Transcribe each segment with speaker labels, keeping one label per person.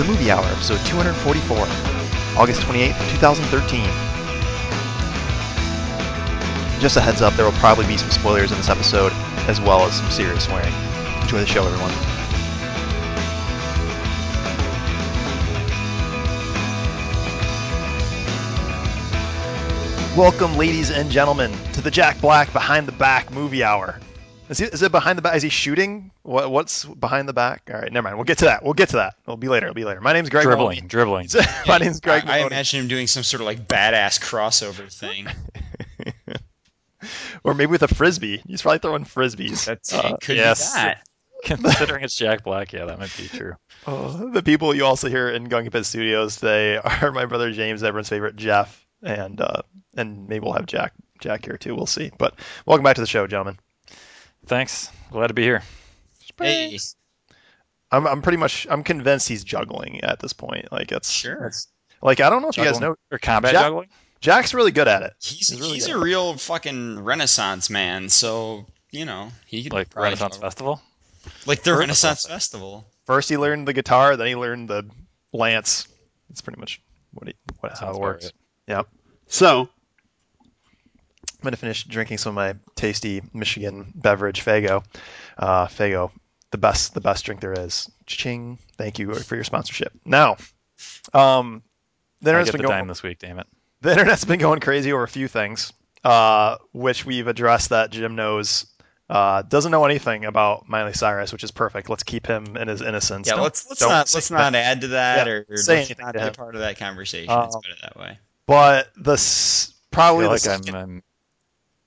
Speaker 1: The Movie Hour, episode 244, August 28th, 2013. Just a heads up, there will probably be some spoilers in this episode, as well as some serious swearing. Enjoy the show, everyone. Welcome, ladies and gentlemen, to the Jack Black Behind the Back Movie Hour. Is, he, is it behind the back? Is he shooting? What, what's behind the back? All right, never mind. We'll get to that. We'll get to that. It'll be later. It'll be later. My name's Greg.
Speaker 2: dribbling,
Speaker 1: Maloney.
Speaker 2: dribbling.
Speaker 1: My name's Greg.
Speaker 3: I, I imagine him doing some sort of like badass crossover thing.
Speaker 1: or maybe with a frisbee. He's probably throwing frisbees.
Speaker 3: That's
Speaker 1: Uh,
Speaker 3: could
Speaker 2: yes.
Speaker 3: be that.
Speaker 2: Considering it's Jack Black, yeah, that might be true.
Speaker 1: Oh, the people you also hear in Gunga Pit Studios today are my brother James, everyone's favorite Jeff, and uh, and maybe we'll have Jack Jack here too. We'll see. But welcome back to the show, gentlemen.
Speaker 2: Thanks. Glad to be here.
Speaker 3: Hey,
Speaker 1: I'm I'm pretty much I'm convinced he's juggling at this point. Like it's
Speaker 3: sure.
Speaker 1: it's- like I don't know if you guys know
Speaker 2: or combat
Speaker 1: Jack-
Speaker 2: juggling.
Speaker 1: Jack's really good at it.
Speaker 3: He's
Speaker 1: He's really
Speaker 3: he's a real fucking Renaissance man. So you know he could
Speaker 2: Like
Speaker 3: probably
Speaker 2: Renaissance
Speaker 3: juggle.
Speaker 2: Festival.
Speaker 3: like the
Speaker 1: Renaissance
Speaker 3: Renaissance Festival.
Speaker 1: First he learned the guitar, then he learned the lance. That's pretty much what he, what how it works. Yep. So I'm gonna finish drinking some of my tasty Michigan beverage, Faygo. Uh, Faygo, the best, the best drink there is. Ching! Thank you for your sponsorship. Now, um, the
Speaker 2: I
Speaker 1: internet's
Speaker 2: get
Speaker 1: been
Speaker 2: the
Speaker 1: going.
Speaker 2: this week. Damn it.
Speaker 1: The internet's been going crazy over a few things, uh, which we've addressed that Jim knows. Uh, doesn't know anything about Miley Cyrus, which is perfect. Let's keep him in his innocence.
Speaker 3: Yeah,
Speaker 1: Don't-
Speaker 3: let's let's
Speaker 1: don't
Speaker 3: not let's not add to that
Speaker 1: Yeah,
Speaker 3: or
Speaker 1: say
Speaker 3: let's
Speaker 1: anything
Speaker 3: not
Speaker 1: to
Speaker 3: be
Speaker 1: him.
Speaker 3: part of that conversation.
Speaker 1: Uh,
Speaker 3: Let's put it that way.
Speaker 1: But the s-
Speaker 2: I
Speaker 1: probably
Speaker 2: feel
Speaker 1: the
Speaker 2: like
Speaker 1: second,
Speaker 2: I'm, I'm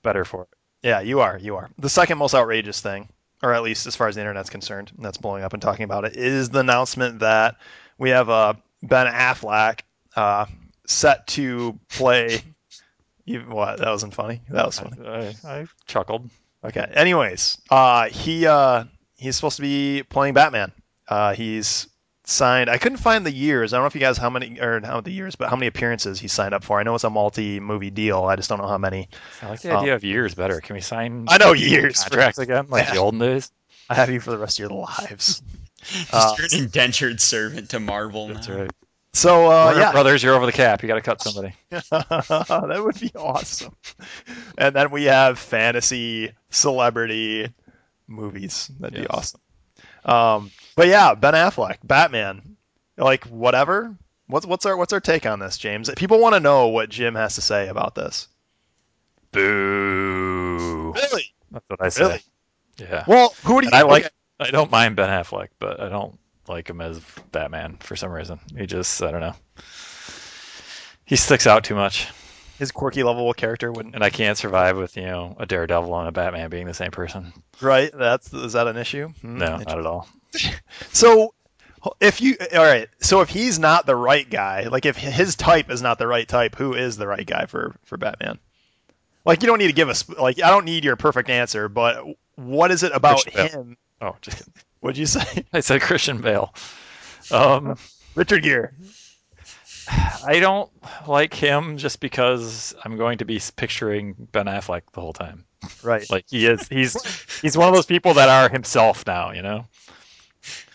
Speaker 2: better for it.
Speaker 1: yeah, you are, you are. The second most outrageous thing, or at least as far as the internet's concerned, and that's blowing up and talking about it, is the announcement that we have uh, Ben Affleck uh, set to play. Even what? That wasn't funny. That was funny.
Speaker 2: I, I chuckled.
Speaker 1: Okay. Anyways, uh, he uh, he's supposed to be playing Batman. Uh, he's signed. I couldn't find the years. I don't know if you guys how many or how the years, but how many appearances he signed up for. I know it's a multi-movie deal. I just don't know how many.
Speaker 2: I like the
Speaker 1: Um,
Speaker 2: idea of years better. Can we sign
Speaker 1: I know years. For,
Speaker 2: contracts again, like the olden days?
Speaker 1: I have you for the rest of your lives. Uh,
Speaker 3: Just you're an indentured servant to Marvel
Speaker 2: That's
Speaker 3: now.
Speaker 2: right.
Speaker 1: So uh,
Speaker 2: Warner
Speaker 1: yeah,
Speaker 2: Brothers, you're over the cap. You got to cut somebody.
Speaker 1: that would be awesome. And then we have fantasy celebrity movies. That'd be awesome. Um, but yeah, Ben Affleck, Batman, like whatever. What's what's our what's our take on this, James? People want to know what Jim has to say about this.
Speaker 2: Boo.
Speaker 1: Really?
Speaker 2: That's what I say.
Speaker 1: Really?
Speaker 2: Yeah.
Speaker 1: Well, who do you?
Speaker 2: And I like. I don't mind Ben Affleck, but I don't like him as Batman for some reason. He just, I don't know. He sticks out too much,
Speaker 1: his quirky lovable character wouldn't.
Speaker 2: and I can't survive with you know a Daredevil and a Batman being the same person.
Speaker 1: Right? That's is that an issue? Hmm,
Speaker 2: No, not at all.
Speaker 1: So if you all right, so if he's not the right guy, like if his type is not the right type, who is the right guy for for Batman? Like you don't need to give us like I don't need your perfect answer, but what is it about
Speaker 2: Christian Bale.
Speaker 1: him?
Speaker 2: Oh, just.
Speaker 1: What'd you say?
Speaker 2: I said Christian Bale. Um,
Speaker 1: Richard Gere.
Speaker 2: I don't like him just because I'm going to be picturing Ben Affleck the whole time.
Speaker 1: Right.
Speaker 2: Like he is, he's he's one of those people that are himself now. You know.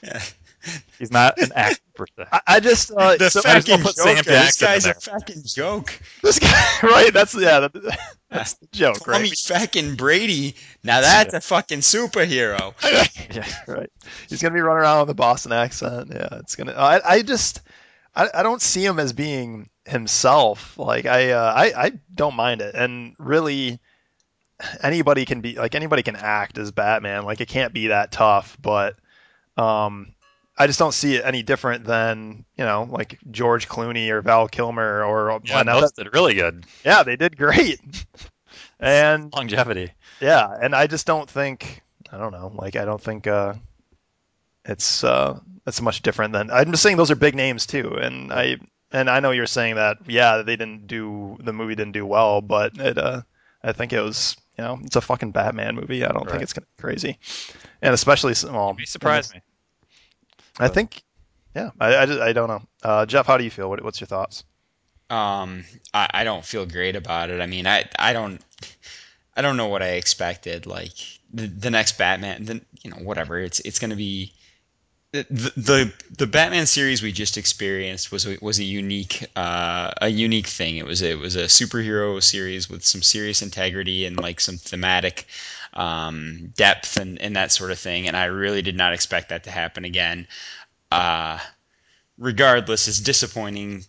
Speaker 2: he's not an actor per se.
Speaker 1: I, I just uh,
Speaker 3: The
Speaker 1: so,
Speaker 2: I just put
Speaker 3: joke.
Speaker 2: Sam
Speaker 3: This guy's a fucking joke.
Speaker 1: this guy right. That's yeah. That, that's the joke,
Speaker 3: Call me
Speaker 1: right?
Speaker 3: fucking Brady. Now that's a fucking superhero.
Speaker 2: Yeah.
Speaker 1: right. He's gonna be running around with a Boston accent. Yeah, it's gonna. I, I just, I, I don't see him as being himself. Like I, uh, I, I don't mind it. And really, anybody can be like anybody can act as Batman. Like it can't be that tough. But, um, I just don't see it any different than you know like George Clooney or Val Kilmer or
Speaker 2: Yeah, those did really good.
Speaker 1: yeah, they did great. And
Speaker 2: Longevity.
Speaker 1: yeah, and I just don't think I don't know, like I don't think uh it's uh it's much different than I'm just saying those are big names too. And I and I know you're saying that yeah, they didn't do the movie didn't do well, but it uh I think it was you know, it's a fucking Batman movie. I don't
Speaker 2: Right.
Speaker 1: think it's gonna be crazy. And especially well,
Speaker 2: He surprised me.
Speaker 1: I think yeah, I, I, just- I don't know. Uh, Jeff, how do you feel? What, what's your thoughts?
Speaker 3: Um, I, I don't feel great about it. I mean, I I don't I don't know what I expected. Like the, the next Batman, then you know whatever. It's it's gonna be the the Batman series we just experienced was a, was a unique uh, a unique thing. It was it was a superhero series with some serious integrity and like some thematic um, depth and, and that sort of thing. And I really did not expect that to happen again. Uh, regardless, it's disappointing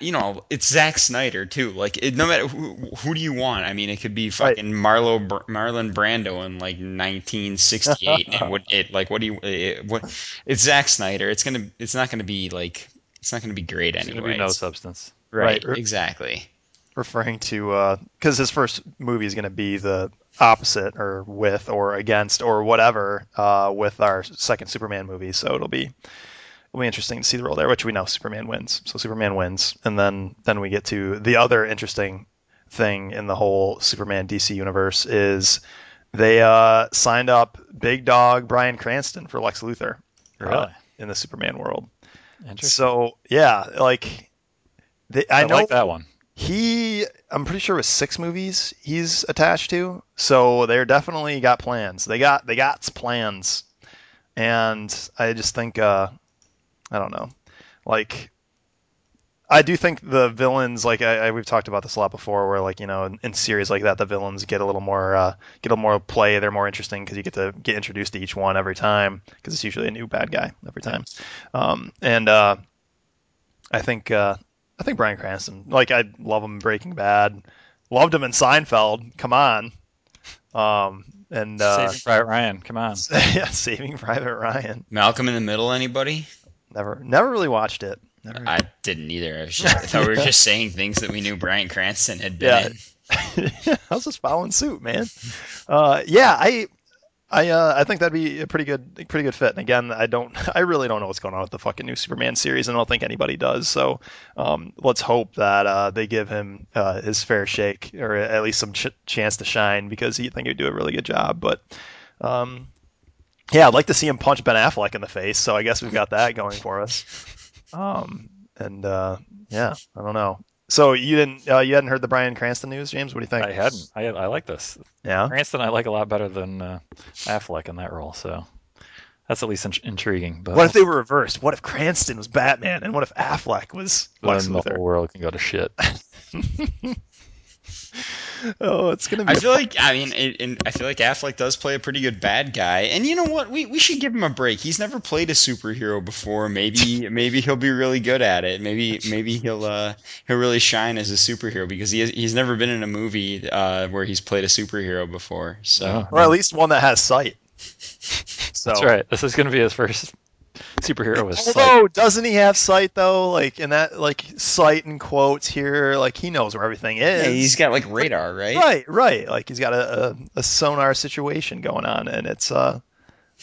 Speaker 3: you know, it's Zack Snyder too. Like, it, no matter who, who do you want? I mean, it could be fucking Marlo Marlon Brando in like 1968. and what it like? What do you? It, what? It's Zack Snyder. It's gonna. It's not gonna be like. It's not gonna be great
Speaker 2: It's
Speaker 3: anyway.
Speaker 2: gonna be no substance.
Speaker 3: right,
Speaker 1: Right.
Speaker 3: Exactly.
Speaker 1: referring to because his first movie is going to be the opposite or with or against or whatever uh, with our second Superman movie. So it'll be it'll be interesting to see the role there, which we know Superman wins. So Superman wins, and then then we get to the other interesting thing in the whole Superman DC universe is they uh, signed up big dog Bryan Cranston for Lex Luthor uh,
Speaker 2: Really?
Speaker 1: in the Superman world.
Speaker 2: Interesting.
Speaker 1: So yeah, like. They, I,
Speaker 2: I,
Speaker 1: know
Speaker 2: like that one.
Speaker 1: he i'm pretty sure it was six movies he's attached to so they're definitely got plans they got they got plans and i just think uh i don't know like i do think the villains like I, I we've talked about this a lot before where like you know in, in series like that the villains get a little more uh get a little more play they're more interesting because you get to get introduced to each one every time because it's usually a new bad guy every time um and uh i think uh I think Bryan Cranston. Like I love him in Breaking Bad, loved him in Seinfeld. Come on, um, and uh,
Speaker 2: Saving Private Ryan. Come on.
Speaker 1: yeah, Saving Private Ryan.
Speaker 3: Malcolm in the Middle. Anybody?
Speaker 1: Never, never really watched it. Never.
Speaker 3: I didn't either. I, was just, I thought we were just saying things that we knew Bryan Cranston had been
Speaker 1: Yeah.
Speaker 3: in.
Speaker 1: I was just following suit, man. Uh, yeah, I, I, uh, I think that'd be a pretty good, pretty good fit. And again, I don't, I really don't know what's going on with the fucking new Superman series, and I don't think anybody does. So, um, let's hope that uh, they give him uh, his fair shake, or at least some ch- chance to shine, because he think he'd do a really good job. But, um, yeah, I'd like to see him punch Ben Affleck in the face. So I guess we've got that going for us. Um, and uh, yeah, I don't know. So you didn't, uh, you hadn't heard the Bryan Cranston news, James? What do you think?
Speaker 2: I hadn't. I I like this.
Speaker 1: Yeah.
Speaker 2: Cranston I like a lot better than uh, Affleck in that role. So that's at least in- intriguing. But
Speaker 1: What if they were reversed? What if Cranston was Batman and what if Affleck was Lex
Speaker 2: then the whole world can go to shit.
Speaker 1: Oh, it's gonna be.
Speaker 3: I feel like I mean, it, and I feel like Affleck does play a pretty good bad guy, and you know what? We we should give him a break. He's never played a superhero before. Maybe maybe he'll be really good at it. Maybe maybe he'll uh he'll really shine as a superhero because he has, he's never been in a movie uh where he's played a superhero before. So
Speaker 1: or at least one that has sight. So.
Speaker 2: That's right. This is going to be his first superhero with sight.
Speaker 1: Although, doesn't he have sight though? Like in that, like sight in quotes here, like he knows where everything is.
Speaker 3: yeah, he's got like radar, right?
Speaker 1: right, right. Like he's got a, a, a sonar situation going on, and it's uh,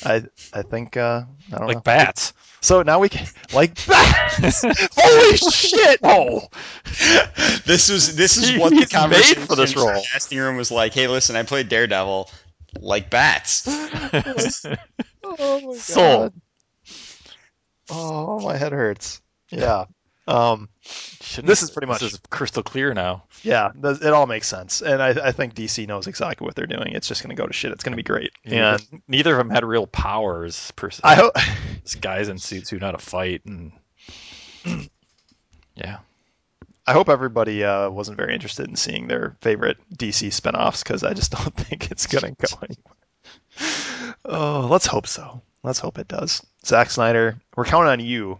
Speaker 1: I I think uh, I don't
Speaker 2: like
Speaker 1: know.
Speaker 2: bats.
Speaker 1: So now we can like bats. Holy shit! Oh,
Speaker 3: This was this is
Speaker 2: He-
Speaker 3: what the
Speaker 2: he's made
Speaker 3: conversation
Speaker 2: for this
Speaker 3: in the
Speaker 2: role.
Speaker 3: casting room was like. Hey, listen, I played Daredevil, like bats.
Speaker 1: oh my
Speaker 2: Soul.
Speaker 1: god. Oh, my head hurts. Yeah. Um.
Speaker 2: Shouldn't-
Speaker 1: This is pretty much-
Speaker 2: This is crystal clear now.
Speaker 1: Yeah. th- It all makes sense, and I, I think DC knows exactly what they're doing. It's just going to go to shit. It's going to be great.
Speaker 2: Yeah.
Speaker 1: And
Speaker 2: Neither of them had real powers per se.
Speaker 1: I hope.
Speaker 2: Just guys in suits who know how to fight and yeah.
Speaker 1: I hope everybody uh, wasn't very interested in seeing their favorite DC spinoffs because I just don't think it's going to go anywhere. Oh, let's hope so. Let's hope it does. Zack Snyder, we're counting on you.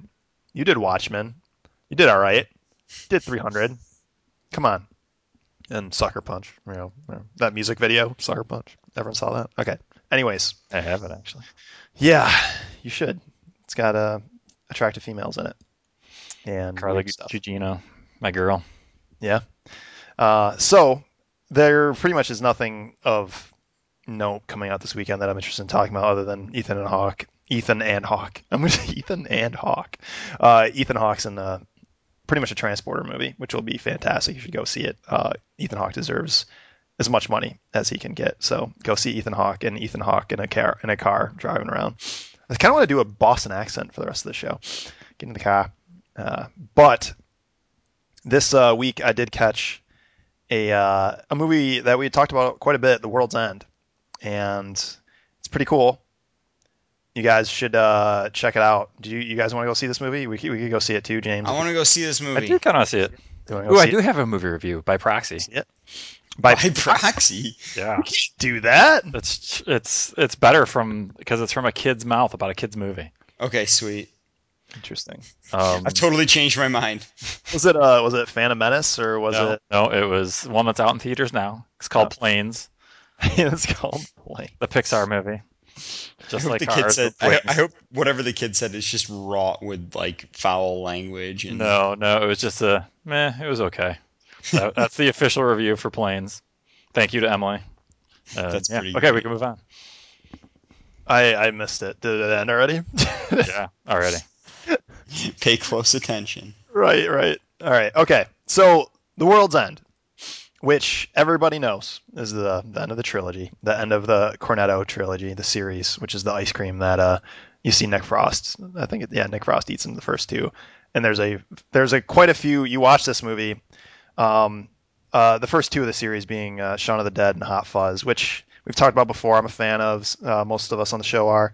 Speaker 1: You did Watchmen. You did all right. Did 300. Come on. And Sucker Punch. You know, that music video, Sucker Punch. Everyone saw that? Okay. Anyways,
Speaker 2: I have it actually.
Speaker 1: yeah, you should. It's got uh, attractive females in it. And
Speaker 2: Carla. Gugino, my girl.
Speaker 1: Yeah. Uh, so there pretty much is nothing of note coming out this weekend that I'm interested in talking about other than Ethan and Hawk. Ethan and Hawk. I'm going to say Ethan and Hawk. Uh, Ethan Hawke's in uh, pretty much a transporter movie, which will be fantastic. You should go see it. Uh, Ethan Hawke deserves as much money as he can get. So go see Ethan Hawke and Ethan Hawke in a car in a car driving around. I kind of want to do a Boston accent for the rest of the show. Get in the car. Uh, but this uh, week I did catch a uh, a movie that we talked about quite a bit, The World's End, and it's pretty cool. You guys should uh, check it out. Do you, you guys want to go see this movie? We could, we could go see it too, James.
Speaker 3: I want to go see this movie.
Speaker 2: I do kind of see it.
Speaker 1: You
Speaker 2: Ooh, I do
Speaker 1: it?
Speaker 2: have a movie review by proxy.
Speaker 1: By,
Speaker 3: by proxy.
Speaker 2: Yeah.
Speaker 1: You can't do that.
Speaker 2: It's it's it's better from because it's from a kid's mouth about a kid's movie.
Speaker 3: Okay, sweet.
Speaker 1: Interesting.
Speaker 2: Um,
Speaker 3: I've totally changed my mind.
Speaker 1: Was it uh was it Phantom Menace or was
Speaker 2: no,
Speaker 1: it?
Speaker 2: no, it was one that's out in theaters now. It's called
Speaker 1: Oh.
Speaker 2: Planes,
Speaker 1: it's called like
Speaker 2: the Pixar movie. Just
Speaker 3: hope
Speaker 2: like
Speaker 3: the kid
Speaker 2: ours,
Speaker 3: said. I, I hope whatever the kid said is just wrought with like foul language and
Speaker 2: No, no, it was just a meh. It was okay. That, that's the official review for Planes. Thank you to Emily. Uh,
Speaker 3: That's
Speaker 2: yeah.
Speaker 3: pretty
Speaker 2: Okay,
Speaker 3: great.
Speaker 2: we can move on.
Speaker 1: I I missed it. Did it end already?
Speaker 2: Yeah, already.
Speaker 3: pay close attention.
Speaker 1: Right, right. All right. Okay. So, The World's End, which everybody knows is the, the end of the trilogy, the end of the Cornetto trilogy, the series, which is the ice cream that uh you see Nick Frost. I think yeah, Nick Frost eats in the first two. And there's a there's a quite a few. You watch this movie, um, uh, the first two of the series being uh, Shaun of the Dead and Hot Fuzz, which we've talked about before. I'm a fan of. Uh, most of us on the show are,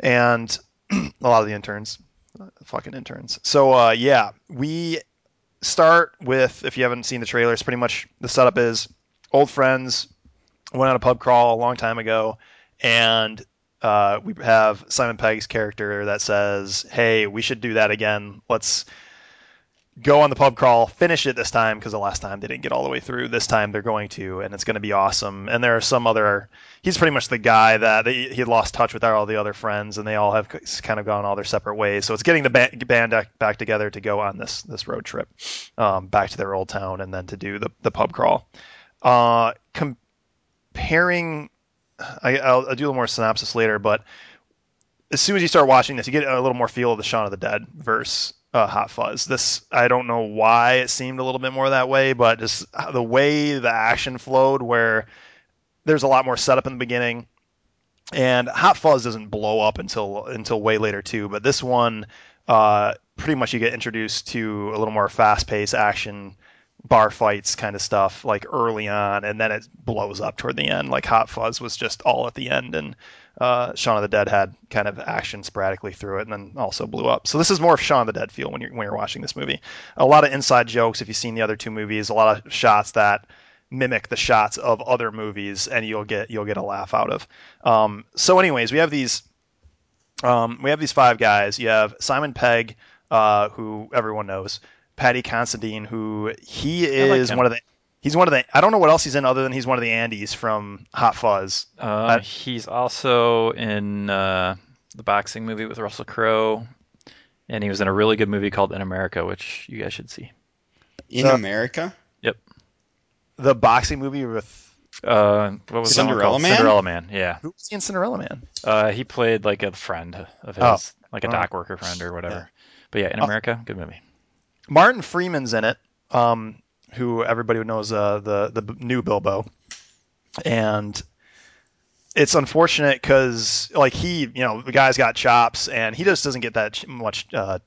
Speaker 1: and a lot of the interns, uh, fucking interns. So uh, yeah, we start with if you haven't seen the trailers, pretty much the setup is old friends went on a pub crawl a long time ago, and uh, we have Simon Pegg's character that says, "Hey, we should do that again. Let's." Go on the pub crawl, finish it this time because the last time they didn't get all the way through. This time they're going to, and it's going to be awesome. And there are some other he's pretty much the guy that they, he lost touch with all the other friends, and they all have kind of gone all their separate ways. So it's getting the ba- band back- back together to go on this this road trip um, back to their old town, and then to do the the pub crawl. Uh, comparing, I, I'll, I'll do a little more synopsis later, but as soon as you start watching this, you get a little more feel of the Shaun of the Dead verse uh, Hot Fuzz. This I don't know why it seemed a little bit more that way, but just the way the action flowed, where there's a lot more setup in the beginning, and Hot Fuzz doesn't blow up until until way later too. But this one, uh, pretty much you get introduced to a little more fast-paced action, bar fights kind of stuff like early on, and then it blows up toward the end. Like Hot Fuzz was just all at the end, and uh, Shaun of the Dead had kind of action sporadically through it, and then also blew up. So this is more of Shaun of the Dead feel when you're when you're watching this movie. A lot of inside jokes if you've seen the other two movies. A lot of shots that mimic the shots of other movies, and you'll get you'll get a laugh out of. Um, so, anyways, we have these um, we have these five guys. You have Simon Pegg, uh, who everyone knows, Paddy Considine, who he is
Speaker 2: him.
Speaker 1: one of the he's one of the I don't know what else he's in other than he's one of the Andys from Hot Fuzz.
Speaker 2: Um, he's also in uh, the boxing movie with Russell Crowe, and he was in a really good movie called In America, which you guys should see.
Speaker 3: In
Speaker 1: So-
Speaker 3: America? Yep.
Speaker 1: The boxing movie with
Speaker 2: Uh, what was that one
Speaker 3: Cinderella? Man?
Speaker 2: Cinderella Man. Yeah.
Speaker 1: who was he in Cinderella Man?
Speaker 2: Uh, he played like a friend of his,
Speaker 1: Oh.
Speaker 2: like a
Speaker 1: Oh.
Speaker 2: dock worker friend or whatever.
Speaker 1: Yeah.
Speaker 2: But yeah, In
Speaker 1: Oh.
Speaker 2: America, good movie.
Speaker 1: Martin Freeman's in it, um, who everybody knows uh, the the new Bilbo, and it's unfortunate because like he, you know, the guy's got chops, and he just doesn't get that much uh,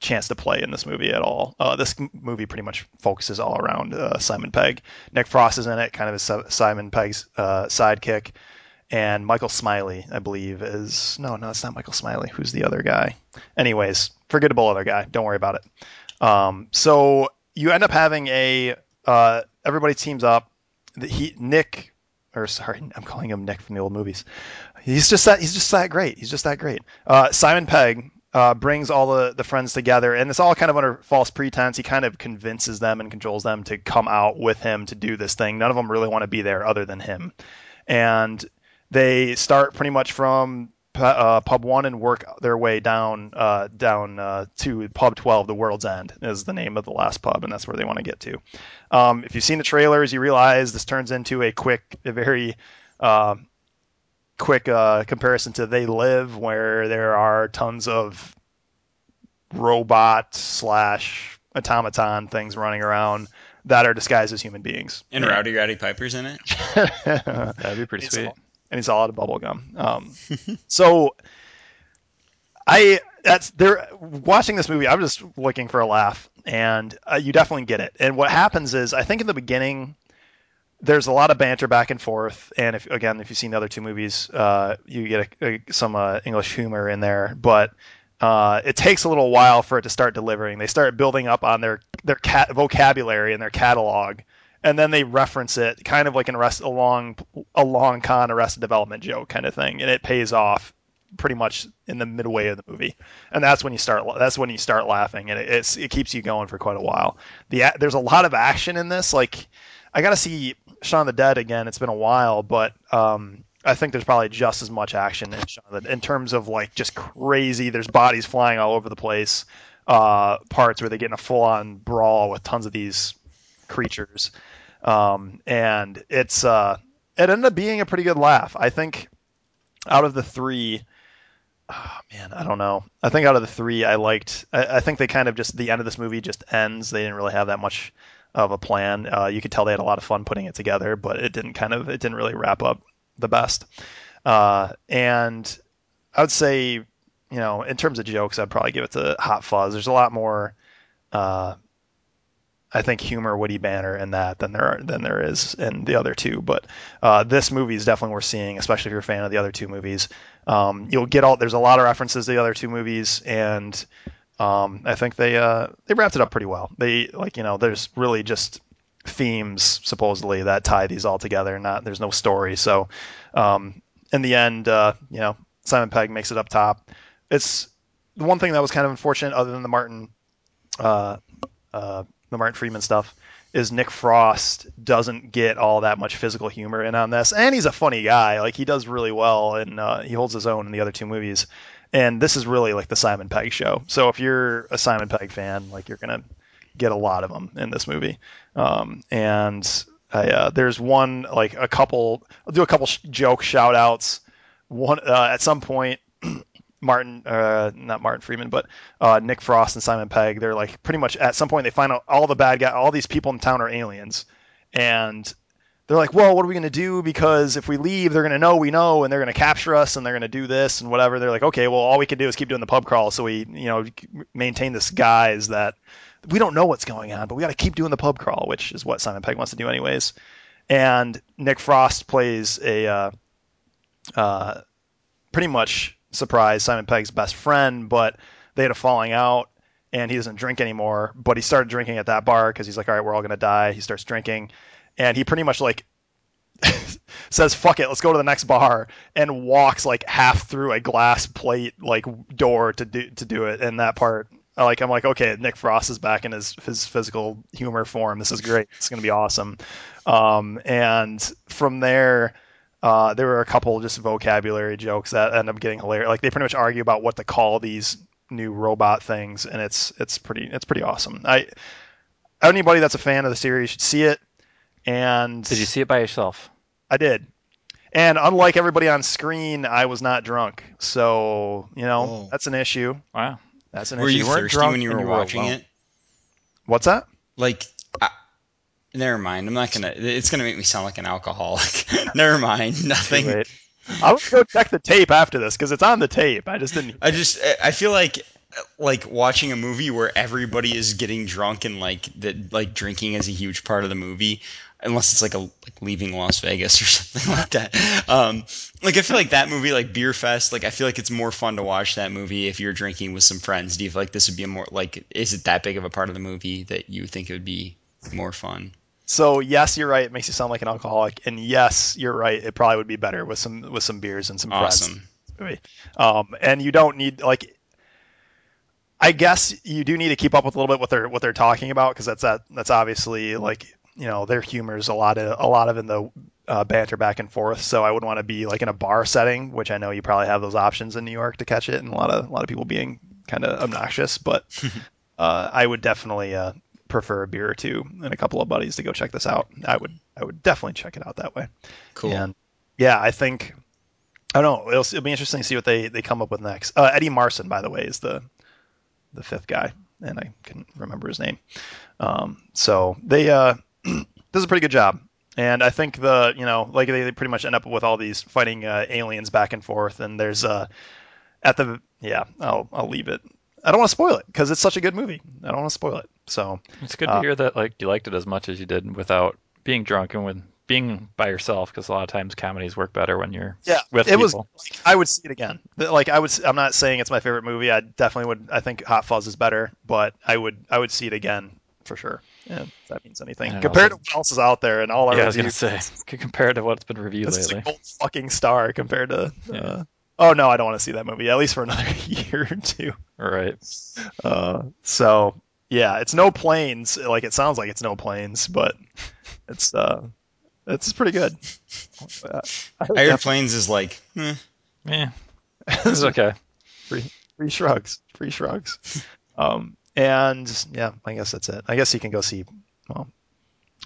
Speaker 1: chance to play in this movie at all. Uh, this movie pretty much focuses all around uh, Simon Pegg. Nick Frost is in it, kind of as Simon Pegg's uh, sidekick. And Michael Smiley, I believe, is no, no, it's not Michael Smiley. Who's the other guy? Anyways, forgettable other guy. Don't worry about it. Um, so you end up having a uh, everybody teams up. He Nick, or sorry, I'm calling him Nick from the old movies. He's just that he's just that great. He's just that great. Uh, Simon Pegg uh, brings all the, the friends together, and it's all kind of under false pretense. He kind of convinces them and controls them to come out with him to do this thing. None of them really want to be there other than him, and they start pretty much from uh, pub one and work their way down uh, down uh, to pub 12 the world's end is the name of the last pub and that's where they want to get to um, if you've seen the trailers you realize this turns into a quick a very uh, quick uh, comparison to they live where there are tons of robot slash automaton things running around that are disguised as human beings
Speaker 3: And Rowdy Roddy Piper's in it?
Speaker 2: That'd be pretty
Speaker 1: It's
Speaker 2: sweet.
Speaker 1: And he's all out of bubble gum. Um, so I that's there watching this movie. I'm just looking for a laugh, and uh, you definitely get it. And what happens is, I think in the beginning, there's a lot of banter back and forth, and if again, if you've seen the other two movies, uh, you get a, a, some uh, English humor in there, but uh, it takes a little while for it to start delivering. They start building up on their their cat vocabulary and their catalog, and then they reference it, kind of like an arrest a long a long con Arrested Development joke kind of thing, and it pays off pretty much in the midway of the movie, and that's when you start that's when you start laughing, and it, it keeps you going for quite a while. The there's a lot of action in this, like I got to see Shaun the Dead again. It's been a while, but um, I think there's probably just as much action in Shaun the in terms of like just crazy. There's bodies flying all over the place. Uh, parts where they get in a full-on brawl with tons of these creatures, um, and it's uh, it ended up being a pretty good laugh. I think out of the three, oh, man, I don't know. I think out of the three, I liked. I, I, think they kind of just the end of this movie just ends. They didn't really have that much of a plan. Uh, you could tell they had a lot of fun putting it together, but it didn't kind of it didn't really wrap up the best. Uh, and I would say, you know, in terms of jokes, I'd probably give it to Hot Fuzz. There's a lot more, uh, I think, humor, witty banner in that than there are, than there is in the other two. But uh, this movie is definitely worth seeing, especially if you're a fan of the other two movies. Um, you'll get all there's a lot of references to the other two movies, and um, I think they uh, they wrapped it up pretty well. They like you know there's really just themes supposedly that tie these all together. Not there's no story. So um, in the end, uh, you know Simon Pegg makes it up top. It's the one thing that was kind of unfortunate, other than the Martin uh, uh, the Martin Freeman stuff, is Nick Frost doesn't get all that much physical humor in on this, and he's a funny guy. Like he does really well, and uh, he holds his own in the other two movies and this is really like the Simon Pegg show. So if you're a Simon Pegg fan, like you're gonna get a lot of them in this movie. Um, and I, uh, there's one like a couple. I'll do a couple sh- joke shout outs. One uh, at some point. Martin, uh, not Martin Freeman, but uh, Nick Frost and Simon Pegg. They're like pretty much at some point they find out all the bad guy, all these people in town are aliens, and they're like, well, what are we going to do? Because if we leave, they're going to know we know, and they're going to capture us, and they're going to do this and whatever. They're like, okay, well, all we can do is keep doing the pub crawl, so we, you know, maintain this guise that we don't know what's going on, but we got to keep doing the pub crawl, which is what Simon Pegg wants to do anyways. And Nick Frost plays a uh, uh, pretty much surprise Simon Pegg's best friend, but they had a falling out, and he doesn't drink anymore. But he started drinking at that bar because he's like, all right, we're all going to die. He starts drinking and he pretty much like says fuck it let's go to the next bar and walks like half through a glass plate like door to do to do it and that part like i'm like okay nick frost is back in his his physical humor form this is great it's going to be awesome um, and from there uh, there were a couple just vocabulary jokes that end up getting hilarious like they pretty much argue about what to call these new robot things and it's it's pretty it's pretty awesome i anybody that's a fan of the series should see it and
Speaker 2: did you see it by yourself?
Speaker 1: I did. And unlike everybody on screen, I was not drunk. So, you know, oh. that's an issue.
Speaker 2: Wow.
Speaker 1: That's an
Speaker 3: were
Speaker 1: issue.
Speaker 3: You were you thirsty when you were, you were watching it?
Speaker 1: What's that?
Speaker 3: Like, I, never mind. I'm not gonna. It's gonna make me sound like an alcoholic. never mind. Nothing.
Speaker 1: I'll go check the tape after this because it's on the tape. I just didn't.
Speaker 3: I just. I feel like like watching a movie where everybody is getting drunk and like that like drinking is a huge part of the movie unless it's like a like leaving Las Vegas or something like that. Um, like I feel like that movie, like Beer Fest, like I feel like it's more fun to watch that movie if you're drinking with some friends. Do you feel like this would be a more like is it that big of a part of the movie that you think it would be more fun?
Speaker 1: So yes, you're right. It makes you sound like an alcoholic, and yes, you're right. It probably would be better with some with some beers and some awesome. friends. Um, and you don't need like. I guess you do need to keep up with a little bit what they're what they're talking about because that's that that's obviously like you know their humor is a lot of a lot of in the uh, banter back and forth. So I wouldn't want to be like in a bar setting, which I know you probably have those options in New York to catch it, and a lot of a lot of people being kind of obnoxious. But uh, I would definitely uh, prefer a beer or two and a couple of buddies to go check this out. I would I would definitely check it out that way.
Speaker 3: Cool.
Speaker 1: And yeah, I think I don't know. It'll, it'll be interesting to see what they they come up with next. Uh, Eddie Marsan, by the way, is the the fifth guy, and I can remember his name. Um, so they uh, does a pretty good job. And I think the you know like they, they pretty much end up with all these fighting uh, aliens back and forth. And there's uh at the yeah I'll I'll leave it. I don't want to spoil it because it's such a good movie. I don't want to spoil it. So
Speaker 2: it's good to uh, hear that like you liked it as much as you did without being drunk and with being by yourself because a lot of times comedies work better when you're
Speaker 1: Yeah,
Speaker 2: with
Speaker 1: it was.
Speaker 2: people.
Speaker 1: Like, I would see it again. Like I would. I'm not saying it's my favorite movie. I definitely would. I think Hot Fuzz is better, but I would. I would see it again for sure. Yeah, if that means anything. Compared to what else is out there and all our
Speaker 2: yeah, I was gonna say compared to what's been reviewed
Speaker 1: this is a
Speaker 2: lately.
Speaker 1: gold fucking star compared to.
Speaker 2: Yeah.
Speaker 1: Uh, oh no, I don't want to see that movie at least for another year or two.
Speaker 2: Right.
Speaker 1: Uh, so yeah, it's no planes. Like it sounds like it's no planes, but it's uh, it's pretty good. Uh,
Speaker 3: Iron is like, eh.
Speaker 2: Yeah, it's okay.
Speaker 1: free shrugs, free shrugs. Um, and yeah, I guess that's it. I guess you can go see. Well,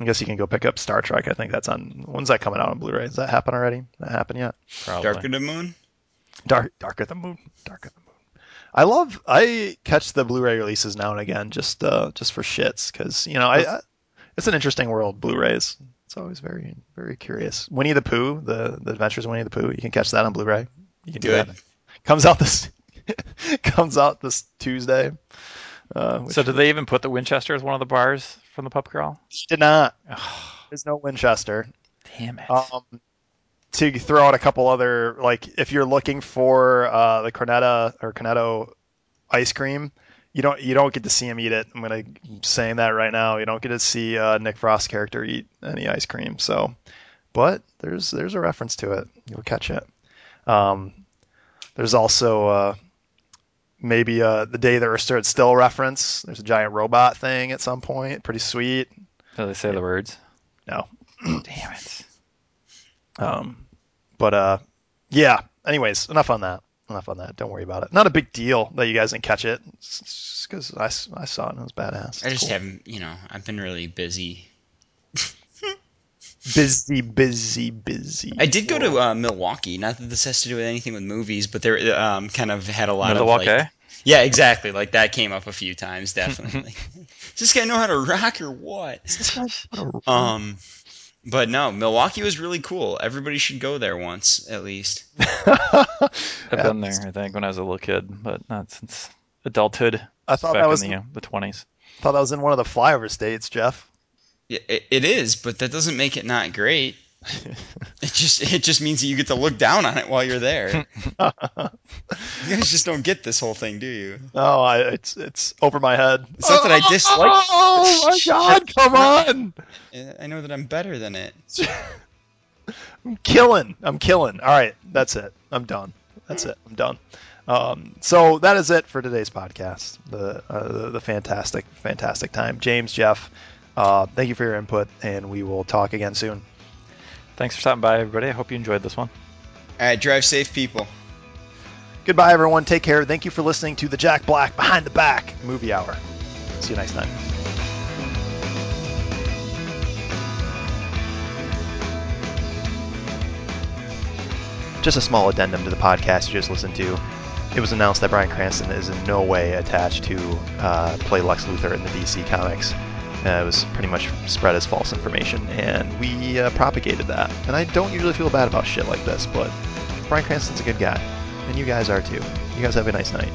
Speaker 1: I guess you can go pick up Star Trek. I think that's on. When's that coming out on Blu-ray? Does that happen already? That happened yet?
Speaker 2: Probably.
Speaker 3: Darker the Moon.
Speaker 1: Dark, Darker the Moon. Darker the Moon. I love. I catch the Blu-ray releases now and again, just uh, just for shits, because you know, I, I it's an interesting world. Blu-rays. It's always very very curious. Winnie the Pooh, the the Adventures of Winnie the Pooh. You can catch that on Blu-ray. You can do
Speaker 3: Good.
Speaker 1: that. Comes out this comes out this Tuesday. Uh,
Speaker 2: So did they even put the Winchester as one of the bars from the pub crawl?
Speaker 1: did not.
Speaker 2: Oh,
Speaker 1: There's no Winchester.
Speaker 2: damn it.
Speaker 1: Um, to throw out a couple other, like if you're looking for uh, the Cornetta or Cornetto ice cream, you don't you don't get to see him eat it. I'm gonna I'm saying that right now. You don't get to see uh, Nick Frost's character eat any ice cream. So, but there's there's a reference to it. You'll catch it. Um, there's also uh, maybe uh, the day that we're stood still reference. There's a giant robot thing at some point. Pretty sweet.
Speaker 2: Did they say the words?
Speaker 1: No.
Speaker 2: Damn it.
Speaker 1: Um, but uh, yeah. Anyways, enough on that. Enough on that. Don't worry about it. Not a big deal that you guys didn't catch it. It's just because I, I saw it and it was badass.
Speaker 3: I just
Speaker 1: cool.
Speaker 3: haven't, you know, I've been really busy.
Speaker 1: busy, busy, busy.
Speaker 3: I did go to uh, Milwaukee. Not that this has to do with anything with movies, but there um, kind of had a lot
Speaker 2: Milwaukee?
Speaker 3: of like, yeah, exactly. Like that came up a few times, definitely. Does this guy know how to rock or what? Um, but no, Milwaukee was really cool. Everybody should go there once at least.
Speaker 2: I've
Speaker 1: Yeah.
Speaker 2: been there, I think, when I was a little kid, but not since adulthood.
Speaker 1: I thought
Speaker 2: back
Speaker 1: that was
Speaker 2: in the, uh, the 20s.
Speaker 1: thought that was in one of the flyover states, Jeff.
Speaker 3: Yeah, it, it is, but that doesn't make it not great. It just it just means that you get to look down on it while you're there. You guys just don't get this whole thing, do you?
Speaker 1: Oh, I, it's it's over my head.
Speaker 3: It's not that I dislike-
Speaker 1: Oh my God! Come on!
Speaker 3: I know that I'm better than it.
Speaker 1: I'm killing. I'm killing. All right, that's it. I'm done. That's it. I'm done. Um, so that is it for today's podcast. The uh, the, the fantastic, fantastic time. James, Jeff, uh, thank you for your input, and we will talk again soon.
Speaker 2: Thanks for stopping by, everybody. I hope you enjoyed this one.
Speaker 3: All right, drive safe, people.
Speaker 1: Goodbye, everyone. Take care. Thank you for listening to the Jack Black Behind the Back Movie Hour. See you next time. Just a small addendum to the podcast you just listened to. It was announced that Bryan Cranston is in no way attached to uh, play Lex Luthor in the DC comics. Uh, it was pretty much spread as false information, and we uh, propagated that. And I don't usually feel bad about shit like this, but Bryan Cranston's a good guy, and you guys are too. You guys have a nice night.